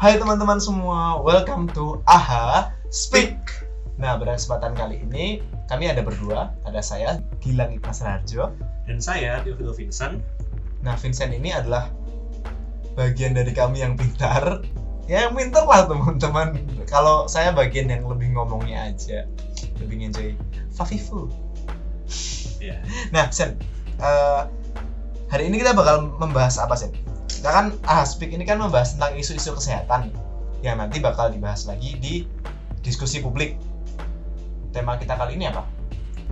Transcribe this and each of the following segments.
Hai teman-teman semua, welcome to AHA Speak. Nah, pada kesempatan kali ini kami ada berdua, ada saya Gilang Ikhlas Rarjo. dan saya Teofilo Vincent Nah, Vincent ini adalah bagian dari kami yang pintar. Ya, yang pintar lah teman-teman. Kalau saya bagian yang lebih ngomongnya aja, lebih enjoy Fafifu. ya Nah, Sen, eh, hari ini kita bakal membahas apa, Sen? Kita kan ah, speak ini kan membahas tentang isu-isu kesehatan yang nanti bakal dibahas lagi di diskusi publik. Tema kita kali ini apa?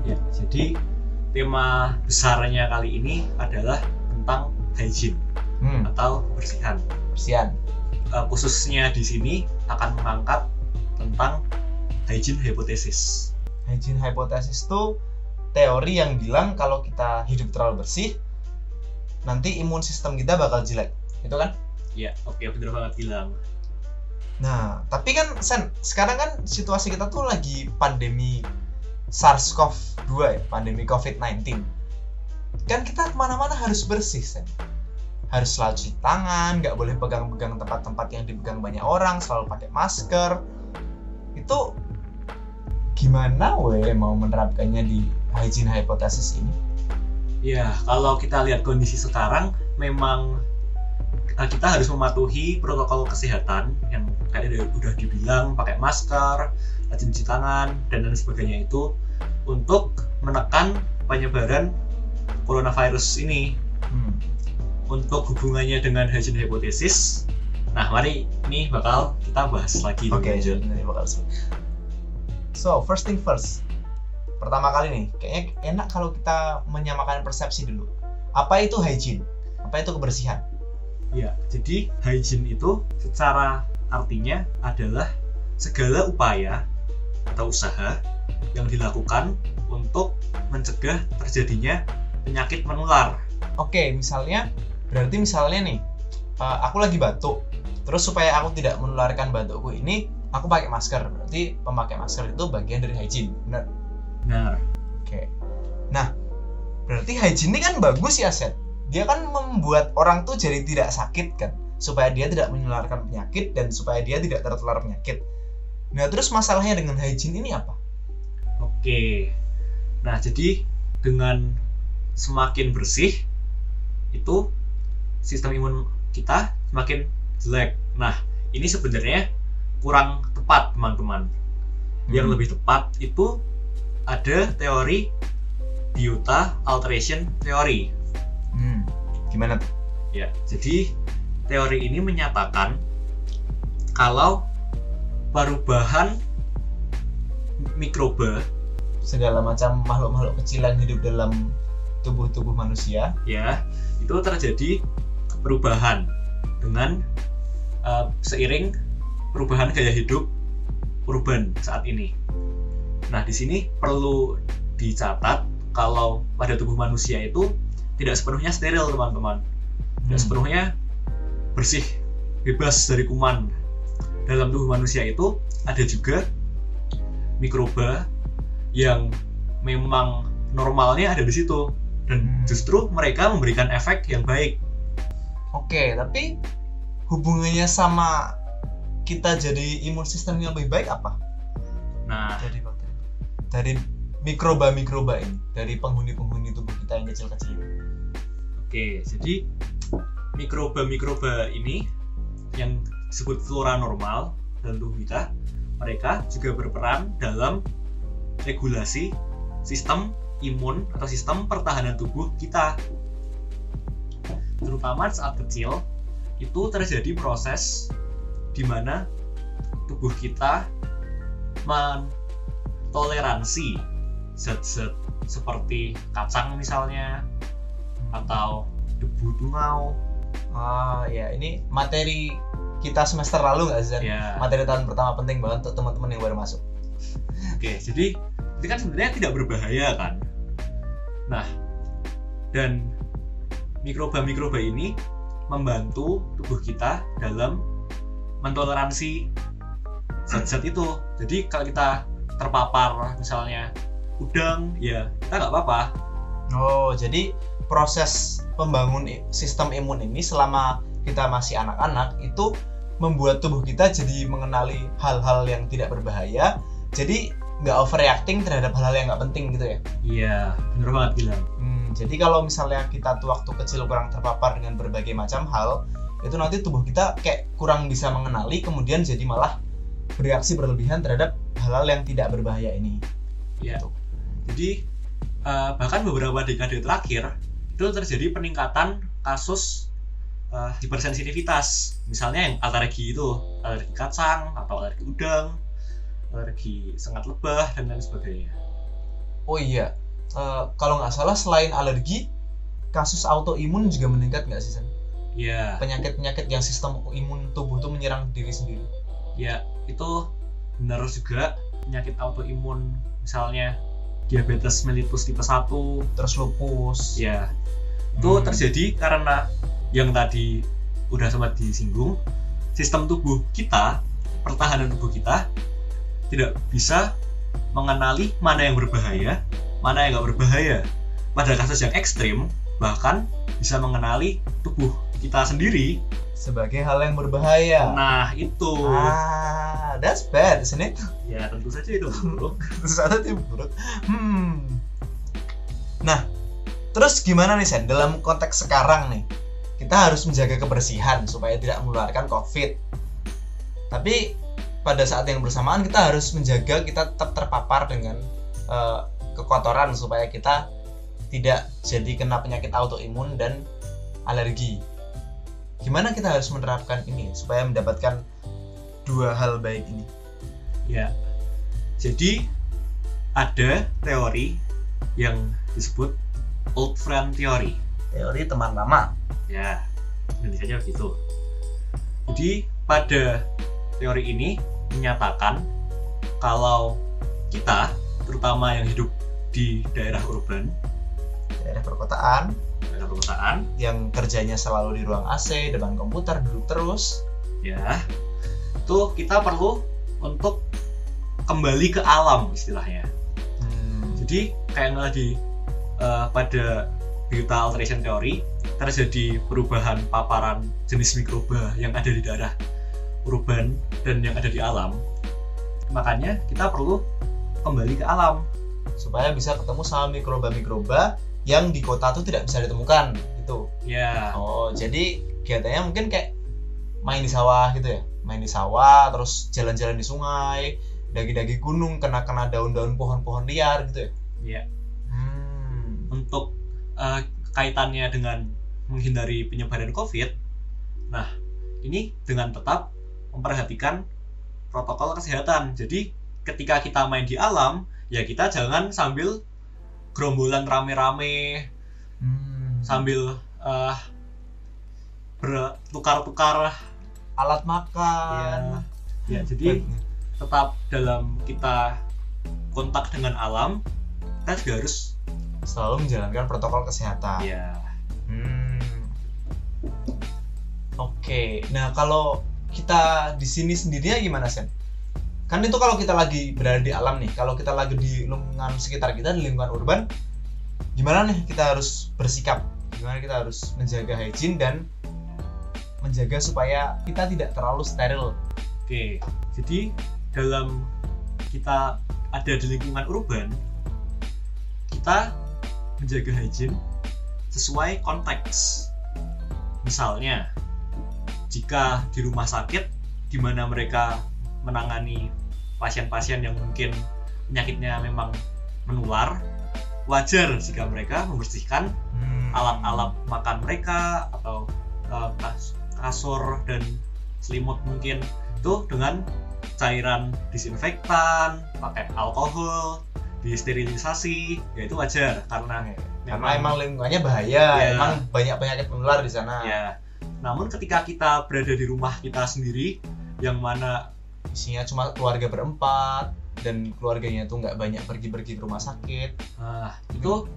ya jadi tema besarnya kali ini adalah tentang hygiene Hmm, atau kebersihan bersihan. Eh, khususnya di sini akan mengangkat tentang hygiene hypothesis Hygiene hypothesis itu teori yang bilang kalau kita hidup terlalu bersih, nanti imun sistem kita bakal jelek. Itu kan? ya oke bener banget bilang Nah, tapi kan Sen, sekarang kan situasi kita tuh lagi pandemi SARS-CoV-2 ya, pandemi COVID-19. Kan kita ke mana-mana harus bersih, Sen. Harus selalu cuci tangan, nggak boleh pegang-pegang tempat-tempat yang dipegang banyak orang, selalu pakai masker. Itu gimana we mau menerapkannya di hygiene hypothesis ini? ya kalau kita lihat kondisi sekarang memang kita harus mematuhi protokol kesehatan yang kayak udah- dibilang pakai masker, rajin cuci tangan dan lain sebagainya itu untuk menekan penyebaran coronavirus ini Hmm. untuk hubungannya dengan hygiene hypothesis. Nah, mari ini bakal kita bahas lagi Oke, lanjut. jadi bakal. So, first thing first. Pertama kali nih, kayaknya enak kalau kita menyamakan persepsi dulu. Apa itu hygiene? Apa itu kebersihan? Ya, jadi hygiene itu secara artinya adalah segala upaya atau usaha yang dilakukan untuk mencegah terjadinya penyakit menular. Oke, misalnya, berarti misalnya nih, eh, aku lagi batuk. Terus supaya aku tidak menularkan batukku ini, aku pakai masker. Berarti pemakai masker itu bagian dari hygiene. Benar? Nah, Oke. Nah, berarti hygiene ini kan bagus ya, Set. Dia kan membuat orang tuh jadi tidak sakit kan, supaya dia tidak menularkan penyakit dan supaya dia tidak tertular penyakit. Nah, terus masalahnya dengan hygiene ini apa? oke. Nah, jadi dengan semakin bersih itu sistem imun kita semakin jelek. Nah, ini sebenarnya kurang tepat, teman-teman. Yang Hmm. lebih tepat itu ada teori biota alteration theory. Hmm. Gimana? Ya, jadi teori ini menyatakan kalau perubahan mikroba Segala macam makhluk-makhluk kecil yang hidup dalam tubuh-tubuh manusia. ya itu terjadi perubahan dengan uh, seiring perubahan gaya hidup urban saat ini. Nah, di sini perlu dicatat kalau pada tubuh manusia itu tidak sepenuhnya steril, teman-teman. Tidak Hmm. sepenuhnya bersih, bebas dari kuman. Dalam tubuh manusia itu ada juga mikroba yang memang normalnya ada di situ dan Hmm. justru mereka memberikan efek yang baik. Oke, tapi hubungannya sama kita jadi imun sistem yang lebih baik apa? Nah, Dari bakteri. Dari mikroba-mikroba ini, dari penghuni-penghuni tubuh kita yang kecil-kecil ini. Oke, jadi mikroba-mikroba ini yang disebut flora normal tubuh kita, mereka juga berperan dalam regulasi sistem imun atau sistem pertahanan tubuh kita. Terutama saat kecil, itu terjadi proses di mana tubuh kita mentoleransi zat-zat seperti kacang misalnya atau debu tungau Ah ya, ini materi kita semester lalu nggak sih? Ya. Materi tahun pertama penting banget untuk teman-teman yang baru masuk. oke jadi itu kan sebenarnya tidak berbahaya kan? Nah dan mikroba-mikroba ini membantu tubuh kita dalam mentoleransi zat-zat itu. Jadi kalau kita terpapar misalnya udang ya kita nggak apa-apa. Oh, jadi proses pembangun sistem imun ini selama kita masih anak-anak itu membuat tubuh kita jadi mengenali hal-hal yang tidak berbahaya jadi nggak overreacting terhadap hal-hal yang nggak penting gitu ya iya bener banget bilang Hmm, jadi kalau misalnya kita tuh waktu kecil kurang terpapar dengan berbagai macam hal, itu nanti tubuh kita kayak kurang bisa mengenali, kemudian jadi malah bereaksi berlebihan terhadap hal-hal yang tidak berbahaya ini. Iya. Gitu. Jadi eh, bahkan beberapa dekade terakhir itu terjadi peningkatan kasus eh, hipersensitivitas. Misalnya yang alergi itu, alergi kacang atau alergi udang, alergi sengat lebah dan lain sebagainya. Oh iya, Eh, kalau nggak salah selain alergi, kasus autoimun juga meningkat nggak sih? Sen? Iya, Penyakit-penyakit yang sistem imun tubuh tuh menyerang diri sendiri. ya itu benar juga penyakit autoimun misalnya diabetes mellitus tipe 1 Terus lupus. ya itu Hmm. terjadi karena yang tadi udah sempat disinggung sistem tubuh kita pertahanan tubuh kita tidak bisa mengenali mana yang berbahaya mana yang nggak berbahaya pada kasus yang ekstrim bahkan bisa mengenali tubuh kita sendiri Sebagai hal yang berbahaya. nah itu Ah, that's bad, isn't it? ya tentu saja itu buruk sesuatu yang buruk. Hmm. Nah, terus gimana nih Sen? Dalam konteks sekarang nih, kita harus menjaga kebersihan supaya tidak menularkan COVID. Tapi pada saat yang bersamaan kita harus menjaga kita tetap terpapar dengan eh, kekotoran supaya kita tidak jadi kena penyakit autoimun dan alergi. Gimana kita harus menerapkan ini supaya mendapatkan dua hal baik ini? Ya, jadi ada teori yang disebut old friend theory. Teori teman lama. Ya, Indonesia begitu. Jadi pada teori ini menyatakan kalau kita, terutama yang hidup di daerah urban, daerah perkotaan daerah perkotaan, yang kerjanya selalu di ruang AC depan komputer duduk terus ya, itu kita perlu untuk kembali ke alam istilahnya. hmm, Jadi kayak yang tadi eh, pada Biota Alteration Theory terjadi perubahan paparan jenis mikroba yang ada di daerah urban dan yang ada di alam. Makanya kita perlu kembali ke alam. supaya bisa ketemu sama mikroba-mikroba yang di kota tuh tidak bisa ditemukan gitu Ya, oh jadi kegiatannya mungkin kayak main di sawah gitu ya main di sawah terus jalan-jalan di sungai daki-daki gunung kena-kena daun-daun pohon-pohon liar gitu ya ya. hmm. Untuk eh, kaitannya dengan menghindari penyebaran COVID, nah ini dengan tetap memperhatikan protokol kesehatan. Jadi ketika kita main di alam, ya kita jangan sambil gerombolan rame-rame Hmm. sambil eh bertukar-tukar alat makan ya jadi tetap dalam kita kontak dengan alam kita juga harus selalu menjalankan protokol kesehatan ya Hmm. Oke, nah kalau kita di sini sendirinya gimana Sen? Kan itu kalau kita lagi berada di alam nih, kalau kita lagi di lingkungan sekitar kita di lingkungan urban, gimana nih kita harus bersikap? Gimana kita harus menjaga hygiene dan menjaga supaya kita tidak terlalu steril? oke jadi dalam kita ada di lingkungan urban kita menjaga hygiene sesuai konteks misalnya jika di rumah sakit di mana mereka menangani pasien-pasien yang mungkin penyakitnya memang menular wajar jika mereka membersihkan Hmm. alat-alat makan mereka atau kas- kasur dan selimut mungkin itu dengan cairan disinfektan pakai alkohol disterilisasi ya itu wajar karena Karena emang lingkungannya bahaya, Ya. emang banyak penyakit menular di sana. ya namun ketika kita berada di rumah kita sendiri yang mana Isinya cuma keluarga berempat dan keluarganya tuh nggak banyak pergi-pergi ke rumah sakit. Nah, itu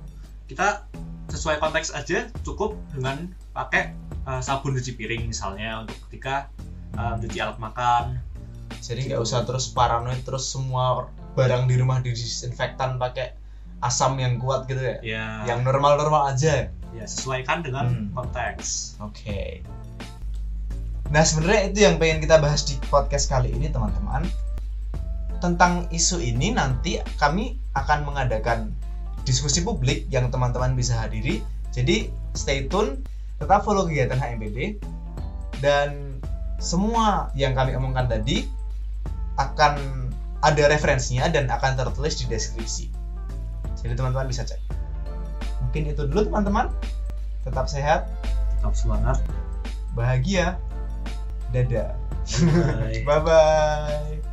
kita sesuai konteks aja cukup dengan pakai uh, sabun cuci piring misalnya untuk ketika uh, cuci alat makan. jadi nggak usah terus paranoid terus semua barang di rumah disinfektan pakai asam yang kuat gitu ya Ya, yang normal-normal aja ya sesuaikan dengan Hmm. konteks. oke Nah sebenarnya itu yang pengen kita bahas di podcast kali ini teman-teman. Tentang isu ini nanti kami akan mengadakan diskusi publik yang teman-teman bisa hadiri. Jadi stay tune, tetap follow kegiatan HMPD dan semua yang kami omongkan tadi akan ada referensinya dan akan tertulis di deskripsi. Jadi teman-teman bisa cek. Mungkin itu dulu teman-teman. Tetap sehat, tetap semangat bahagia dadah. Bye bye